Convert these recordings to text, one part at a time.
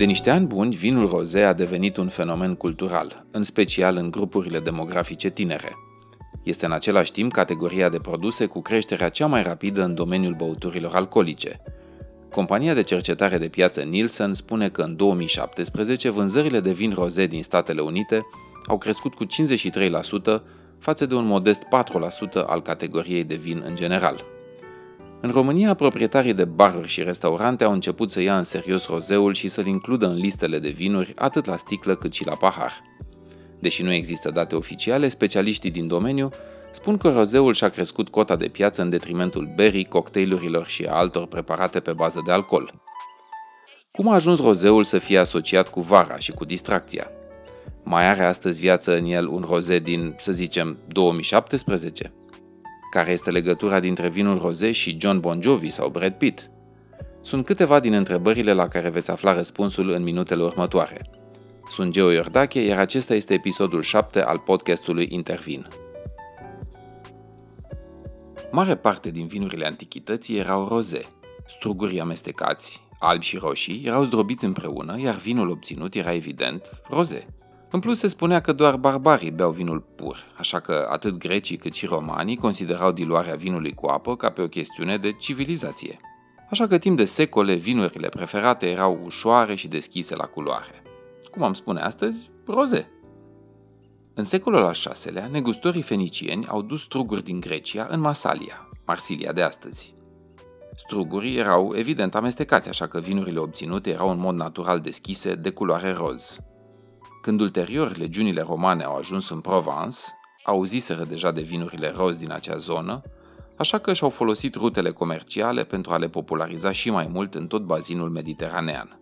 De niște ani buni, vinul roze a devenit un fenomen cultural, în special în grupurile demografice tinere. Este în același timp categoria de produse cu creșterea cea mai rapidă în domeniul băuturilor alcoolice. Compania de cercetare de piață Nielsen spune că în 2017 vânzările de vin roze din Statele Unite au crescut cu 53% față de un modest 4% al categoriei de vin în general. În România, proprietarii de baruri și restaurante au început să ia în serios rozeul și să-l includă în listele de vinuri atât la sticlă cât și la pahar. Deși nu există date oficiale, specialiștii din domeniu spun că rozeul și-a crescut cota de piață în detrimentul berii, cocktailurilor și a altor preparate pe bază de alcool. Cum a ajuns rozeul să fie asociat cu vara și cu distracția? Mai are astăzi viață în el un roze din, să zicem, 2017? Care este legătura dintre vinul roze și John Bon Jovi sau Brad Pitt? Sunt câteva din întrebările la care veți afla răspunsul în minutele următoare. Sunt Geo Iordache, iar acesta este episodul 7 al podcastului Intervin. Mare parte din vinurile antichității erau roze. Strugurii amestecați, albi și roșii, erau zdrobiți împreună, iar vinul obținut era evident roze. În plus se spunea că doar barbarii beau vinul pur, așa că atât grecii cât și romanii considerau diluarea vinului cu apă ca pe o chestiune de civilizație. Așa că timp de secole vinurile preferate erau ușoare și deschise la culoare. Cum am spune astăzi, roze. În secolul al VI-lea, negustorii fenicieni au dus struguri din Grecia în Masalia, Marsilia de astăzi. Strugurii erau evident amestecați, așa că vinurile obținute erau în mod natural deschise de culoare roz. Când ulterior legiunile romane au ajuns în Provence, auziseră deja de vinurile roz din acea zonă, așa că și-au folosit rutele comerciale pentru a le populariza și mai mult în tot bazinul mediteranean.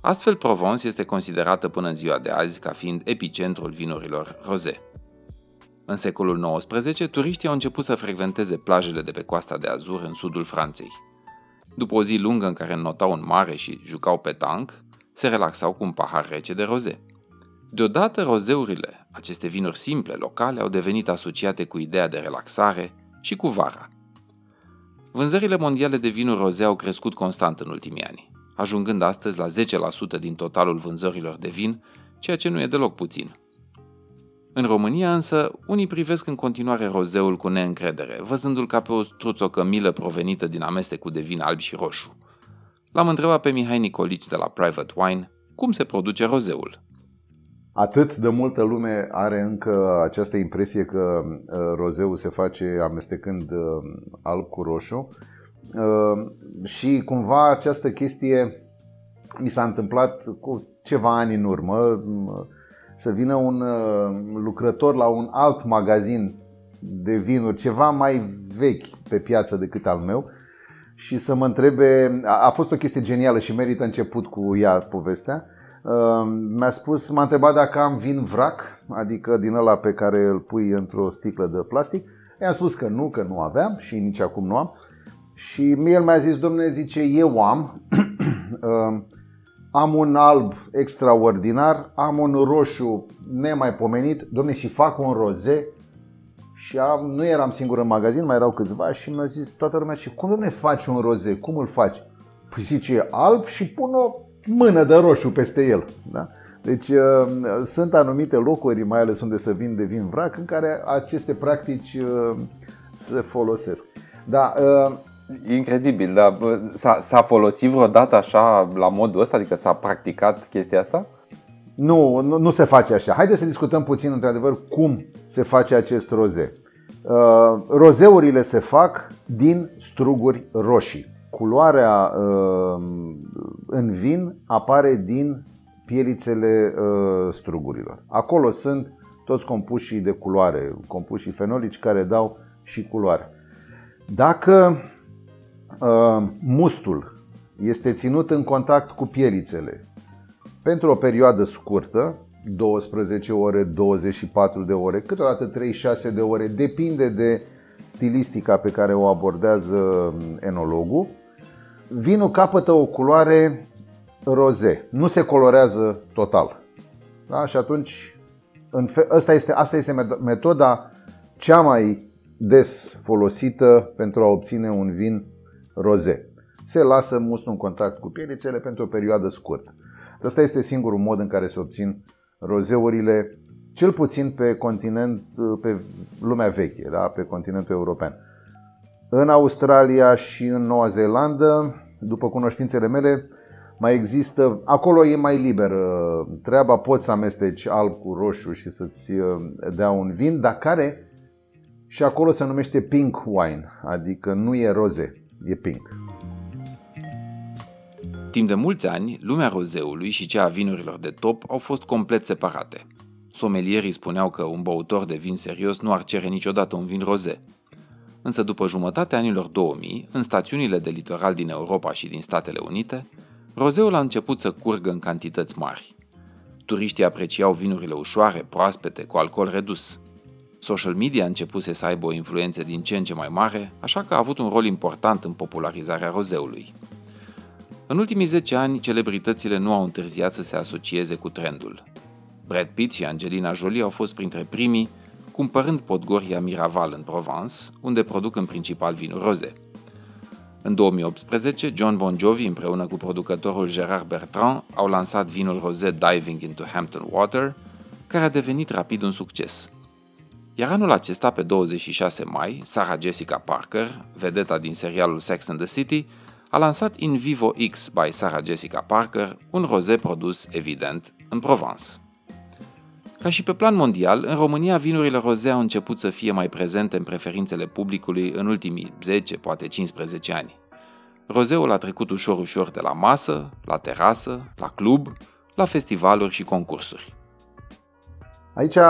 Astfel, Provence este considerată până în ziua de azi ca fiind epicentrul vinurilor roze. În secolul XIX, turiștii au început să frecventeze plajele de pe coasta de Azur în sudul Franței. După o zi lungă în care notau în mare și jucau pe tank, se relaxau cu un pahar rece de roze. Deodată rozeurile, aceste vinuri simple, locale, au devenit asociate cu ideea de relaxare și cu vara. Vânzările mondiale de vinuri roze au crescut constant în ultimii ani, ajungând astăzi la 10% din totalul vânzărilor de vin, ceea ce nu e deloc puțin. În România însă, unii privesc în continuare rozeul cu neîncredere, văzându-l ca pe o struțocămilă provenită din amestecul de vin alb și roșu. L-am întrebat pe Mihai Nicolici de la Private Wine cum se produce rozeul. Atât de multă lume are încă această impresie că uh, rozeul se face amestecând uh, alb cu roșu uh, și cumva această chestie mi s-a întâmplat cu ceva ani în urmă să vină un lucrător la un alt magazin de vinuri, ceva mai vechi pe piață decât al meu și să mă întrebe, a, a fost o chestie genială și merită început cu ea povestea, uh, mi-a spus, m-a întrebat dacă am vin vrac, adică din ăla pe care îl pui într-o sticlă de plastic. I-am spus că nu, că nu aveam și nici acum nu am. Și el mi-a zis, domnule, zice, eu am, uh, am un alb extraordinar, am un roșu nemaipomenit, domnule, și fac un roze și am, nu eram singur în magazin, mai erau câțiva și mi-a zis toată lumea, și cum ne faci un roze? Cum îl faci? Păi zice, alb și pun o mână de roșu peste el. Da? Deci uh, sunt anumite locuri, mai ales unde se vinde vin vrac, în care aceste practici uh, se folosesc. Da, uh, Incredibil, dar s-a, s-a folosit vreodată așa la modul ăsta? Adică s-a practicat chestia asta? Nu, nu, nu se face așa. Haideți să discutăm puțin, într-adevăr, cum se face acest roze. Uh, rozeurile se fac din struguri roșii. Culoarea uh, în vin apare din pielițele uh, strugurilor. Acolo sunt toți compușii de culoare, compușii fenolici care dau și culoare. Dacă uh, mustul este ținut în contact cu pielițele pentru o perioadă scurtă, 12 ore, 24 de ore, câteodată 36 de ore, depinde de stilistica pe care o abordează um, enologul. Vinul capătă o culoare roze, nu se colorează total. Da? Și atunci, în fe- asta, este, asta este metoda cea mai des folosită pentru a obține un vin roze. se lasă mustul în contact cu pielițele pentru o perioadă scurtă. Asta este singurul mod în care se obțin rozeurile, cel puțin pe continent, pe lumea veche, da? pe continentul european. În Australia și în Noua Zeelandă, după cunoștințele mele, mai există, acolo e mai liber treaba, poți să amesteci alb cu roșu și să-ți uh, dea un vin, dar care și acolo se numește pink wine, adică nu e roze, e pink. Timp de mulți ani, lumea rozeului și cea a vinurilor de top au fost complet separate. Somelierii spuneau că un băutor de vin serios nu ar cere niciodată un vin roze. Însă după jumătatea anilor 2000, în stațiunile de litoral din Europa și din Statele Unite, rozeul a început să curgă în cantități mari. Turiștii apreciau vinurile ușoare, proaspete, cu alcool redus. Social media a început să aibă o influență din ce în ce mai mare, așa că a avut un rol important în popularizarea rozeului. În ultimii 10 ani, celebritățile nu au întârziat să se asocieze cu trendul. Brad Pitt și Angelina Jolie au fost printre primii, cumpărând Podgoria Miraval în Provence, unde produc în principal vinuri roze. În 2018, John Bon Jovi împreună cu producătorul Gerard Bertrand au lansat vinul roze Diving into Hampton Water, care a devenit rapid un succes. Iar anul acesta, pe 26 mai, Sarah Jessica Parker, vedeta din serialul Sex and the City, a lansat In Vivo X by Sarah Jessica Parker, un roze produs, evident, în Provence. Ca și pe plan mondial, în România vinurile roze au început să fie mai prezente în preferințele publicului în ultimii 10, poate 15 ani. Rozeul a trecut ușor-ușor de la masă, la terasă, la club, la festivaluri și concursuri. Aici uh,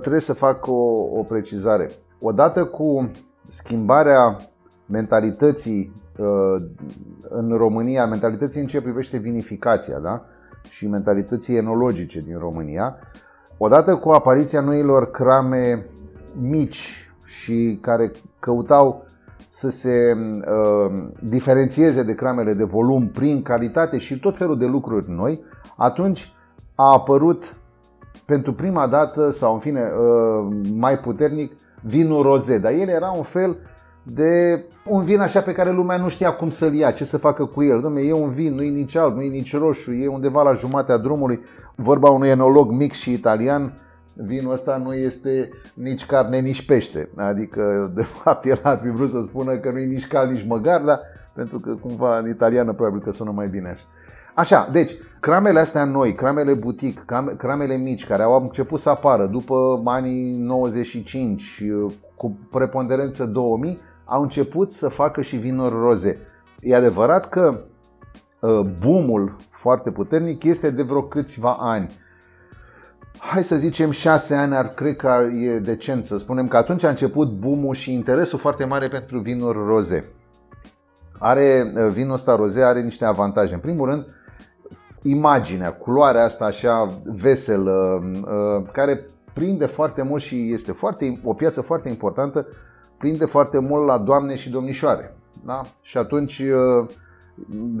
trebuie să fac o, o precizare. Odată cu schimbarea mentalității uh, în România, mentalității în ce privește vinificația da? și mentalității enologice din România, odată cu apariția noilor crame mici și care căutau să se uh, diferențieze de cramele de volum prin calitate și tot felul de lucruri noi, atunci a apărut pentru prima dată, sau în fine uh, mai puternic, vinul roze. Dar el era un fel de un vin așa pe care lumea nu știa cum să-l ia, ce să facă cu el. Dom'le, e un vin, nu e nici alb, nu e nici roșu, e undeva la jumatea drumului. Vorba unui enolog mic și italian, vinul ăsta nu este nici carne, nici pește. Adică, de fapt, el ar fi vrut să spună că nu e nici cal, nici măgar, dar pentru că cumva în italiană probabil că sună mai bine așa. Așa, deci, cramele astea noi, cramele butic, cramele mici, care au început să apară după anii 95, cu preponderență 2000, au început să facă și vinuri roze. E adevărat că uh, boomul foarte puternic este de vreo câțiva ani. Hai să zicem șase ani, ar cred că e decent să spunem că atunci a început boomul și interesul foarte mare pentru vinuri roze. Are, uh, vinul ăsta roze are niște avantaje. În primul rând, imaginea, culoarea asta așa veselă, uh, care prinde foarte mult și este foarte, o piață foarte importantă prinde foarte mult la doamne și domnișoare. Da? Și atunci uh,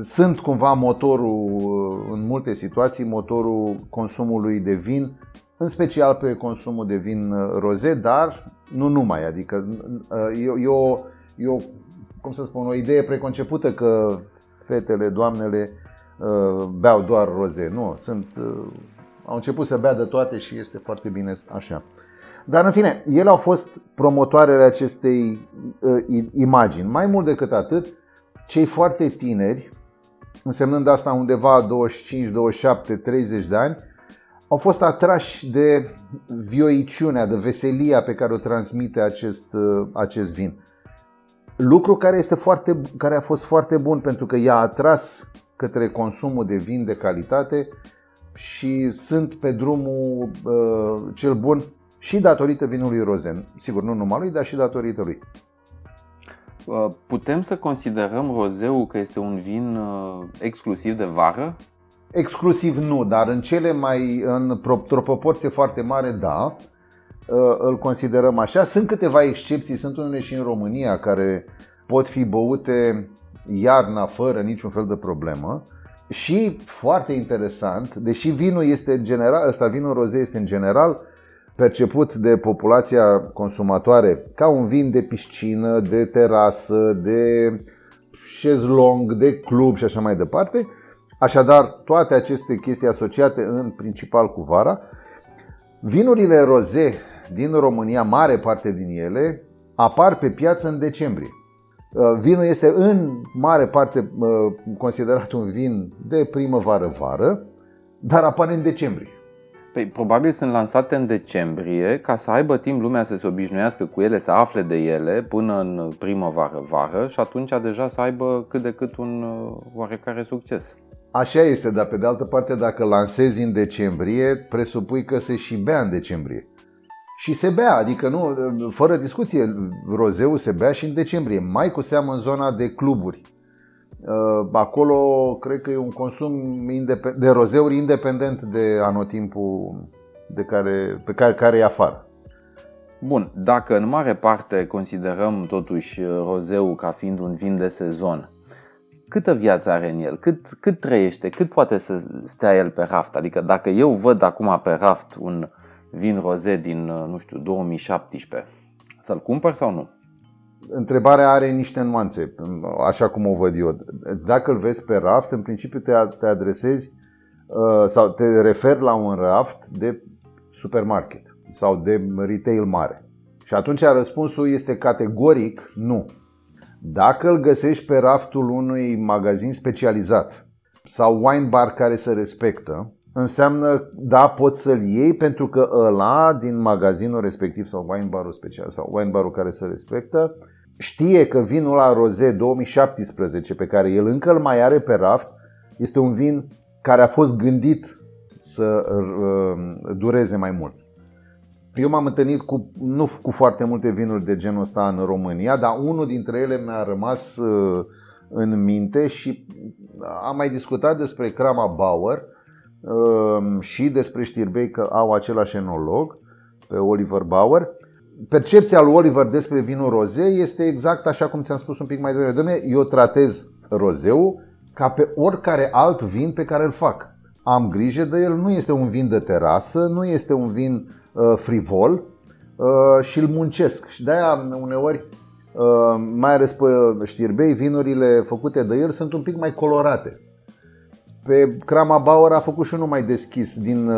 sunt cumva motorul, uh, în multe situații, motorul consumului de vin, în special pe consumul de vin uh, roze, dar nu numai. Adică e, e, o, e o, cum să spun, o idee preconcepută că fetele, doamnele beau doar roze. Nu, sunt, au început să bea de toate și este foarte bine așa. Dar în fine, ele au fost promotoarele acestei uh, imagini. Mai mult decât atât, cei foarte tineri, însemnând asta undeva 25, 27, 30 de ani, au fost atrași de vioiciunea, de veselia pe care o transmite acest, uh, acest vin. Lucru care, este foarte, care a fost foarte bun pentru că i-a atras către consumul de vin de calitate și sunt pe drumul uh, cel bun și datorită vinului rozen. Sigur, nu numai lui, dar și datorită lui. Uh, putem să considerăm rozeu că este un vin uh, exclusiv de vară? Exclusiv nu, dar în cele mai într-o proporție foarte mare, da. Uh, îl considerăm așa. Sunt câteva excepții, sunt unele și în România care pot fi băute iarna fără niciun fel de problemă. Și foarte interesant, deși vinul este în general, ăsta vinul roze este în general perceput de populația consumatoare ca un vin de piscină, de terasă, de șezlong, de club și așa mai departe. Așadar, toate aceste chestii asociate în principal cu vara. Vinurile roze din România, mare parte din ele, apar pe piață în decembrie. Uh, vinul este în mare parte uh, considerat un vin de primăvară-vară, dar apare în decembrie. Păi, probabil sunt lansate în decembrie ca să aibă timp lumea să se obișnuiască cu ele, să afle de ele până în primăvară-vară și atunci deja să aibă cât de cât un uh, oarecare succes. Așa este, dar pe de altă parte dacă lansezi în decembrie, presupui că se și bea în decembrie. Și se bea, adică nu, fără discuție, rozeul se bea și în decembrie, mai cu seamă în zona de cluburi. Uh, acolo cred că e un consum de rozeuri independent de anotimpul de care, pe care, care e afară. Bun, dacă în mare parte considerăm totuși rozeul ca fiind un vin de sezon, câtă viață are în el, cât, cât trăiește, cât poate să stea el pe raft. Adică dacă eu văd acum pe raft un vin roze din, nu știu, 2017, să-l cumpăr sau nu? Întrebarea are niște nuanțe, așa cum o văd eu. Dacă îl vezi pe raft, în principiu te, te adresezi uh, sau te referi la un raft de supermarket sau de retail mare. Și atunci răspunsul este categoric nu. Dacă îl găsești pe raftul unui magazin specializat sau wine bar care se respectă, înseamnă, da, poți să-l iei pentru că ăla din magazinul respectiv sau wine barul special sau wine barul care se respectă știe că vinul la roze 2017 pe care el încă îl mai are pe raft este un vin care a fost gândit să uh, dureze mai mult. Eu m-am întâlnit cu, nu cu foarte multe vinuri de genul ăsta în România, dar unul dintre ele mi-a rămas uh, în minte și am mai discutat despre Crama Bauer uh, și despre Știrbei că au același enolog, pe Oliver Bauer. Percepția lui Oliver despre vinul roze este exact așa cum ți-am spus un pic mai devreme. Dom'le, eu tratez rozeu ca pe oricare alt vin pe care îl fac. Am grijă de el, nu este un vin de terasă, nu este un vin Uh, frivol uh, și îl muncesc. Și de-aia uneori, uh, mai ales pe știrbei, vinurile făcute de el sunt un pic mai colorate. Pe Crama Bauer a făcut și unul mai deschis din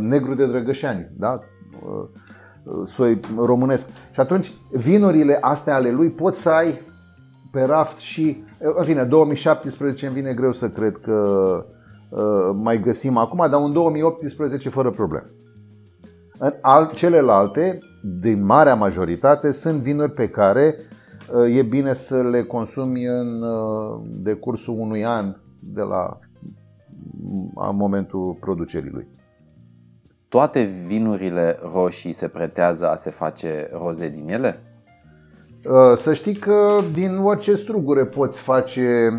negru de drăgășani, da? Soi românesc. Și atunci vinurile astea ale lui pot să ai pe raft și, în fine, 2017 îmi vine greu să cred că mai găsim acum, dar un 2018 fără probleme. Al, celelalte, din marea majoritate, sunt vinuri pe care uh, e bine să le consumi în uh, decursul unui an de la momentul producerii lui. Toate vinurile roșii se pretează a se face roze din ele? Uh, să știi că din orice strugure poți face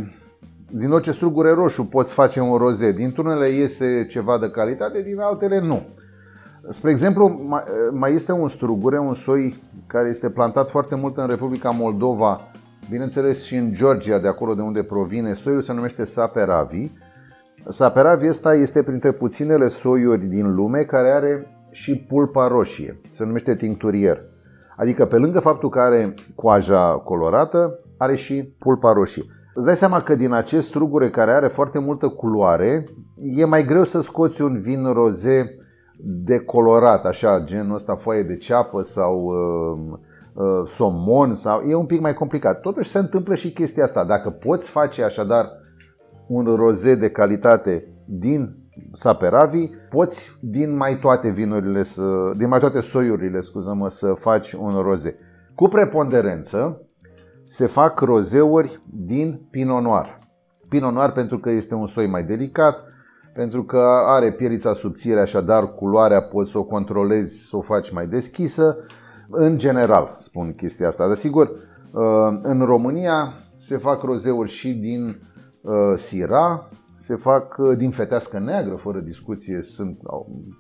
din orice strugure roșu poți face un roze. Dintr-unele iese ceva de calitate, din altele nu. Spre exemplu, mai este un strugure, un soi care este plantat foarte mult în Republica Moldova, bineînțeles și în Georgia, de acolo de unde provine. Soiul se numește Saperavi. Saperavi ăsta este printre puținele soiuri din lume care are și pulpa roșie. Se numește tincturier. Adică pe lângă faptul că are coaja colorată, are și pulpa roșie. Îți dai seama că din acest strugure care are foarte multă culoare, e mai greu să scoți un vin roze decolorat, așa, genul ăsta foaie de ceapă sau uh, uh, somon sau e un pic mai complicat. Totuși se întâmplă și chestia asta. Dacă poți face așadar un roze de calitate din Saperavi, poți din mai toate vinurile să, din mai toate soiurile, scuză-mă, să faci un roze. Cu preponderență se fac rozeuri din Pinot Noir. Pinot Noir pentru că este un soi mai delicat, pentru că are pielița subțire, așadar culoarea poți să o controlezi, să o faci mai deschisă. În general spun chestia asta, dar sigur uh, în România se fac rozeuri și din uh, Sira, se fac uh, din fetească neagră, fără discuție, sunt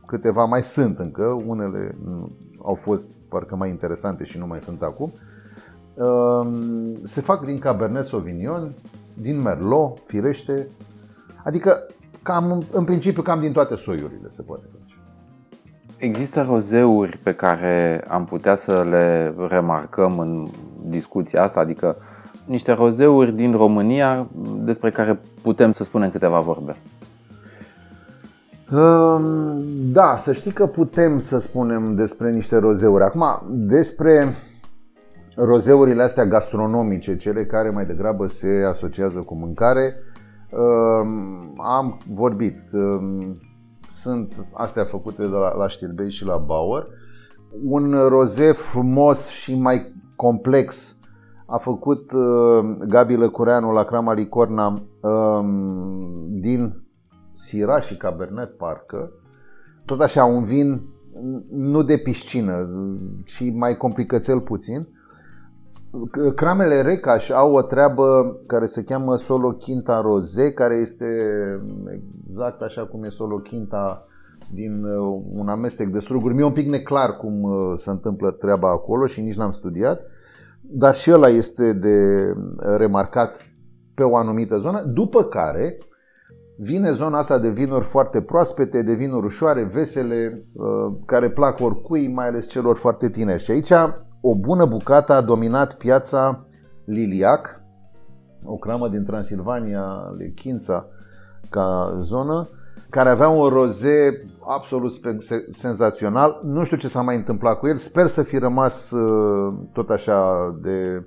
câteva mai sunt încă, unele au fost parcă mai interesante și nu mai sunt acum. Se fac din Cabernet Sauvignon, din Merlot, firește, adică cam, în principiu cam din toate soiurile se poate face. Există rozeuri pe care am putea să le remarcăm în discuția asta, adică niște rozeuri din România despre care putem să spunem câteva vorbe. Ehm, da, să știi că putem să spunem despre niște rozeuri. Acum, despre rozeurile astea gastronomice, cele care mai degrabă se asociază cu mâncare, ehm, am vorbit. Ehm, sunt astea făcute de la, la Stilbei și la Bauer. Un roze frumos și mai complex a făcut Gabi Lăcureanu la Crama Licorna din Sira și Cabernet parcă, tot așa un vin nu de piscină, ci mai complicățel puțin. Cramele Recaș au o treabă care se cheamă Solo Quinta Rosé, care este exact așa cum e Solo Quinta din uh, un amestec de struguri. Mi-e un pic neclar cum uh, se întâmplă treaba acolo și nici n-am studiat, dar și ăla este de remarcat pe o anumită zonă, după care vine zona asta de vinuri foarte proaspete, de vinuri ușoare, vesele, uh, care plac oricui, mai ales celor foarte tineri. Și aici o bună bucată a dominat piața Liliac, o cramă din Transilvania, Lechința, ca zonă, care avea un roze absolut senzațional. Nu știu ce s-a mai întâmplat cu el, sper să fi rămas uh, tot așa de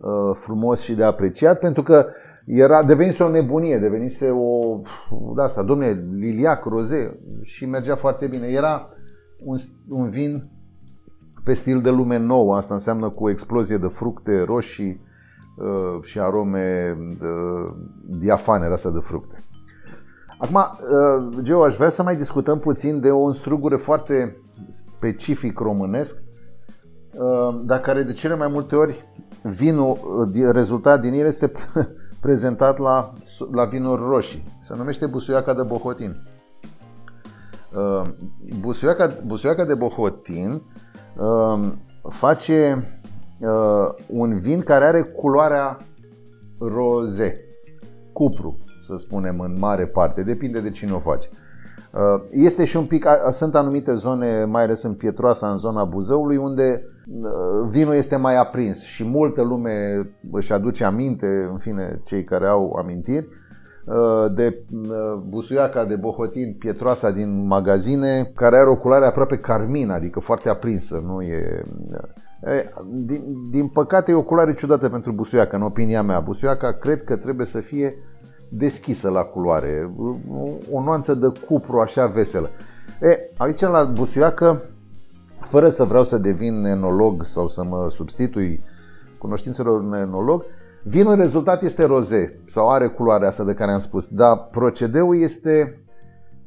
uh, frumos și de apreciat, pentru că era, devenise o nebunie, devenise o, de asta, domne, liliac, roze și mergea foarte bine. Era un, un vin pe stil de lume nouă, asta înseamnă cu o explozie de fructe roșii uh, și arome uh, diafane de astea de fructe. Acum, uh, Geo, aș vrea să mai discutăm puțin de un strugure foarte specific românesc, uh, dar care de cele mai multe ori vinul, uh, rezultat din el este prezentat la, la vinuri roșii. Se numește busuiaca de Bohotin. Uh, busuiaca, busuiaca de Bohotin uh, face uh, un vin care are culoarea roze, cupru, să spunem în mare parte, depinde de cine o face. Este și un pic, sunt anumite zone, mai ales în Pietroasa, în zona Buzăului, unde vinul este mai aprins și multă lume își aduce aminte, în fine, cei care au amintiri, de busuiaca de bohotin pietroasa din magazine, care are o culoare aproape carmin, adică foarte aprinsă, nu e... Din, din păcate e o culoare ciudată pentru busuiaca, în opinia mea. Busuiaca cred că trebuie să fie deschisă la culoare, o nuanță de cupru așa veselă. E, aici la busuiacă fără să vreau să devin enolog sau să mă substitui cunoștințelor un enolog, vinul rezultat este roze sau are culoarea asta de care am spus, dar procedeul este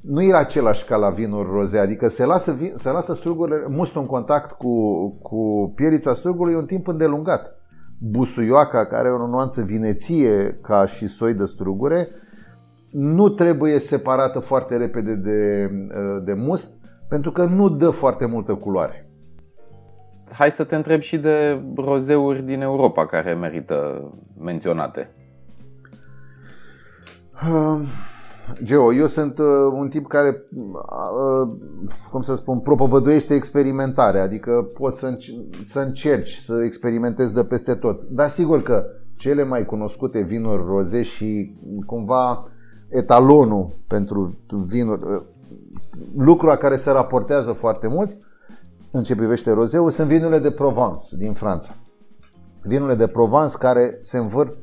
nu e același ca la vinul roze, adică se lasă, se lasă strugurile, mustul în contact cu, cu pierița strugului un timp îndelungat. Busuioaca, care are o nuanță vineție ca și soi de strugure, nu trebuie separată foarte repede de, de must, pentru că nu dă foarte multă culoare. Hai să te întreb și de rozeuri din Europa care merită menționate. Uh, Geo, eu sunt uh, un tip care, uh, cum să spun, propovăduiește experimentare, adică poți să, înc- să încerci să experimentezi de peste tot. Dar sigur că cele mai cunoscute vinuri roze și cumva etalonul pentru vinuri, uh, lucru la care se raportează foarte mulți în ce privește rozeul sunt vinurile de Provence din Franța. Vinurile de Provence care se învârt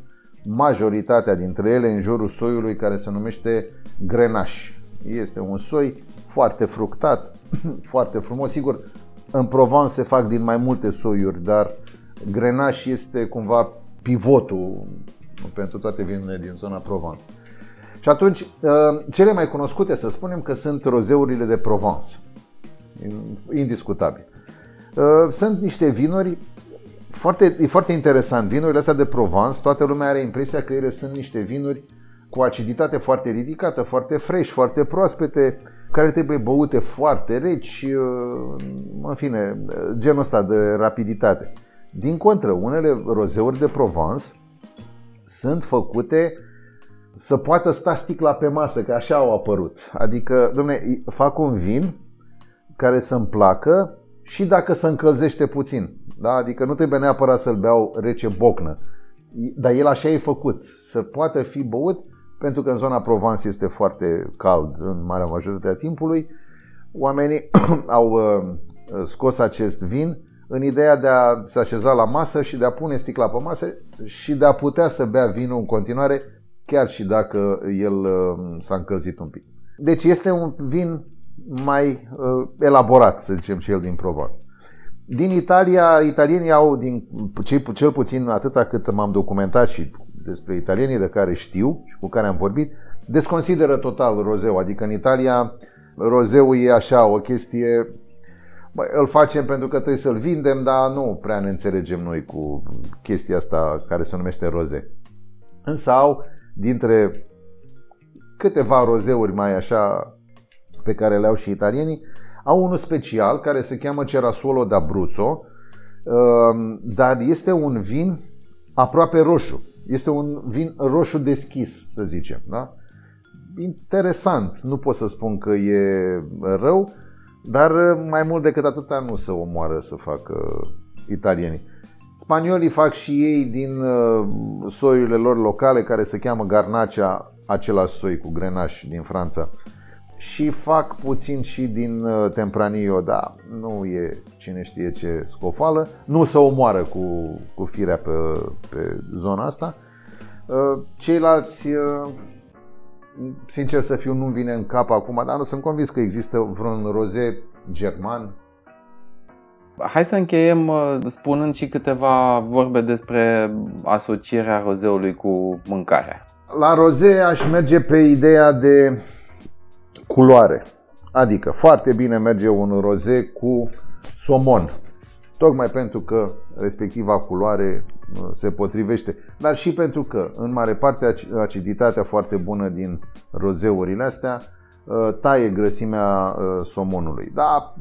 majoritatea dintre ele în jurul soiului care se numește grenaș. Este un soi foarte fructat, foarte frumos. Sigur, în Provence se fac din mai multe soiuri, dar grenaș este cumva pivotul pentru toate vinurile din zona Provence. Și atunci, uh, cele mai cunoscute, să spunem că sunt rozeurile de Provence. Indiscutabil. Uh, sunt niște vinuri foarte, e foarte interesant. Vinurile astea de Provence, toată lumea are impresia că ele sunt niște vinuri cu aciditate foarte ridicată, foarte fresh, foarte proaspete, care trebuie băute foarte reci, uh, în fine, genul ăsta de rapiditate. Din contră, unele rozeuri de Provence sunt făcute să poată sta sticla pe masă, că așa au apărut. Adică, domne, fac un vin care să-mi placă și dacă se încălzește puțin. Da? Adică nu trebuie neapărat să-l beau rece bocnă. dar el așa e făcut, să poată fi băut, pentru că în zona Provence este foarte cald în marea majoritate a timpului. Oamenii au uh, scos acest vin în ideea de a se așeza la masă și de a pune sticla pe masă și de a putea să bea vinul în continuare, chiar și dacă el uh, s-a încălzit un pic. Deci este un vin mai uh, elaborat, să zicem, și el din Provence. Din Italia, italienii au, din, cel, cel puțin atâta cât m-am documentat și despre italienii de care știu și cu care am vorbit, desconsideră total rozeu. Adică în Italia rozeul e așa o chestie, bă, îl facem pentru că trebuie să-l vindem, dar nu prea ne înțelegem noi cu chestia asta care se numește roze. Însă au dintre câteva rozeuri mai așa pe care le au și italienii, au unul special care se cheamă Cerasuolo d'Abruzzo, um, dar este un vin aproape roșu. Este un vin roșu deschis, să zicem. Da? Interesant, nu pot să spun că e rău, dar mai mult decât atâta nu se omoară să facă italienii. Spaniolii fac și ei din uh, soiurile lor locale, care se cheamă garnacea, același soi cu grenaș din Franța și fac puțin și din uh, Tempranillo, dar nu e cine știe ce scofală. Nu se omoară cu, cu firea pe, pe zona asta. Uh, ceilalți, uh, sincer să fiu, nu vine în cap acum, dar nu sunt convins că există vreun roze german. Hai să încheiem spunând și câteva vorbe despre asocierea rozeului cu mâncarea. La roze aș merge pe ideea de culoare. Adică foarte bine merge un roze cu somon. Tocmai pentru că respectiva culoare uh, se potrivește, dar și pentru că în mare parte aciditatea foarte bună din rozeurile astea uh, taie grăsimea uh, somonului. Da,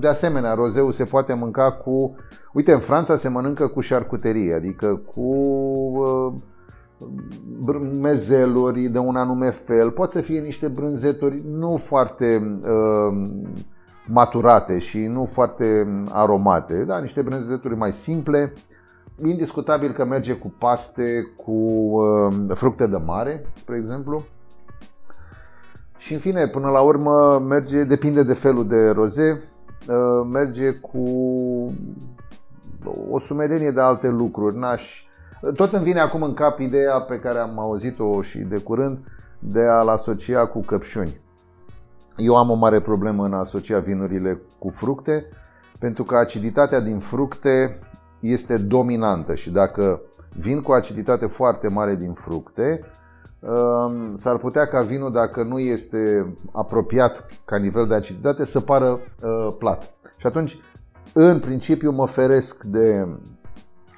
de asemenea, rozeul se poate mânca cu Uite, în Franța se mănâncă cu șarcuterie, adică cu mezeluri de un anume fel, pot să fie niște brânzeturi nu foarte uh, maturate și nu foarte aromate, da, niște brânzeturi mai simple. Indiscutabil că merge cu paste, cu uh, fructe de mare, spre exemplu. Și în fine, până la urmă, merge, depinde de felul de roze, uh, merge cu o sumedenie de alte lucruri. N-aș tot îmi vine acum în cap ideea pe care am auzit-o și de curând de a-l asocia cu căpșuni. Eu am o mare problemă în a asocia vinurile cu fructe, pentru că aciditatea din fructe este dominantă și dacă vin cu aciditate foarte mare din fructe, um, s-ar putea ca vinul, dacă nu este apropiat ca nivel de aciditate, să pară uh, plat. Și atunci, în principiu, mă feresc de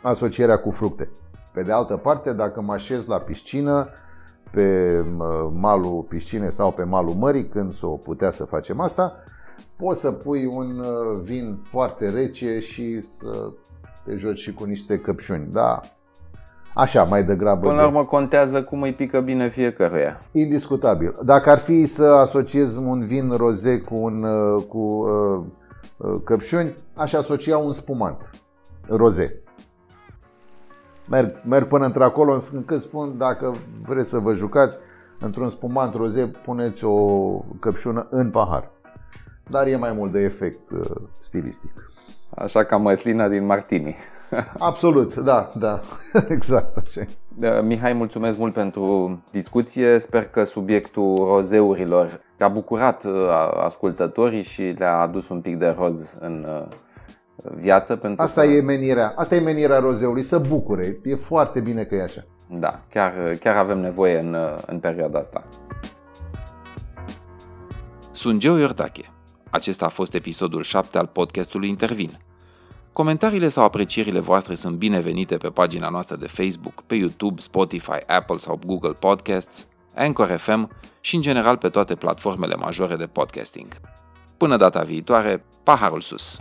asocierea cu fructe. Pe de altă parte, dacă mă așez la piscină, pe malul piscinei sau pe malul mării, când s-o putea să facem asta, poți să pui un uh, vin foarte rece și să te joci și cu niște căpșuni. Da, Așa, mai degrabă. Până la urmă contează cum îi pică bine fiecăruia. Indiscutabil. Dacă ar fi să asociez un vin roze cu, un, uh, cu uh, uh, căpșuni, aș asocia un spumant roze merg, merg până într-acolo încât spun dacă vreți să vă jucați într-un spumant roze, puneți o căpșună în pahar. Dar e mai mult de efect uh, stilistic. Așa ca măslina din Martini. Absolut, da, da, exact așa. Mihai, mulțumesc mult pentru discuție. Sper că subiectul rozeurilor a bucurat uh, ascultătorii și le-a adus un pic de roz în uh, viață. Pentru Asta că... e menirea. Asta e menirea rozeului, să bucure. E foarte bine că e așa. Da, chiar, chiar avem nevoie în, în perioada asta. Sunt Geo Iordache. Acesta a fost episodul 7 al podcastului Intervin. Comentariile sau aprecierile voastre sunt binevenite pe pagina noastră de Facebook, pe YouTube, Spotify, Apple sau Google Podcasts, Anchor FM și în general pe toate platformele majore de podcasting. Până data viitoare, paharul sus!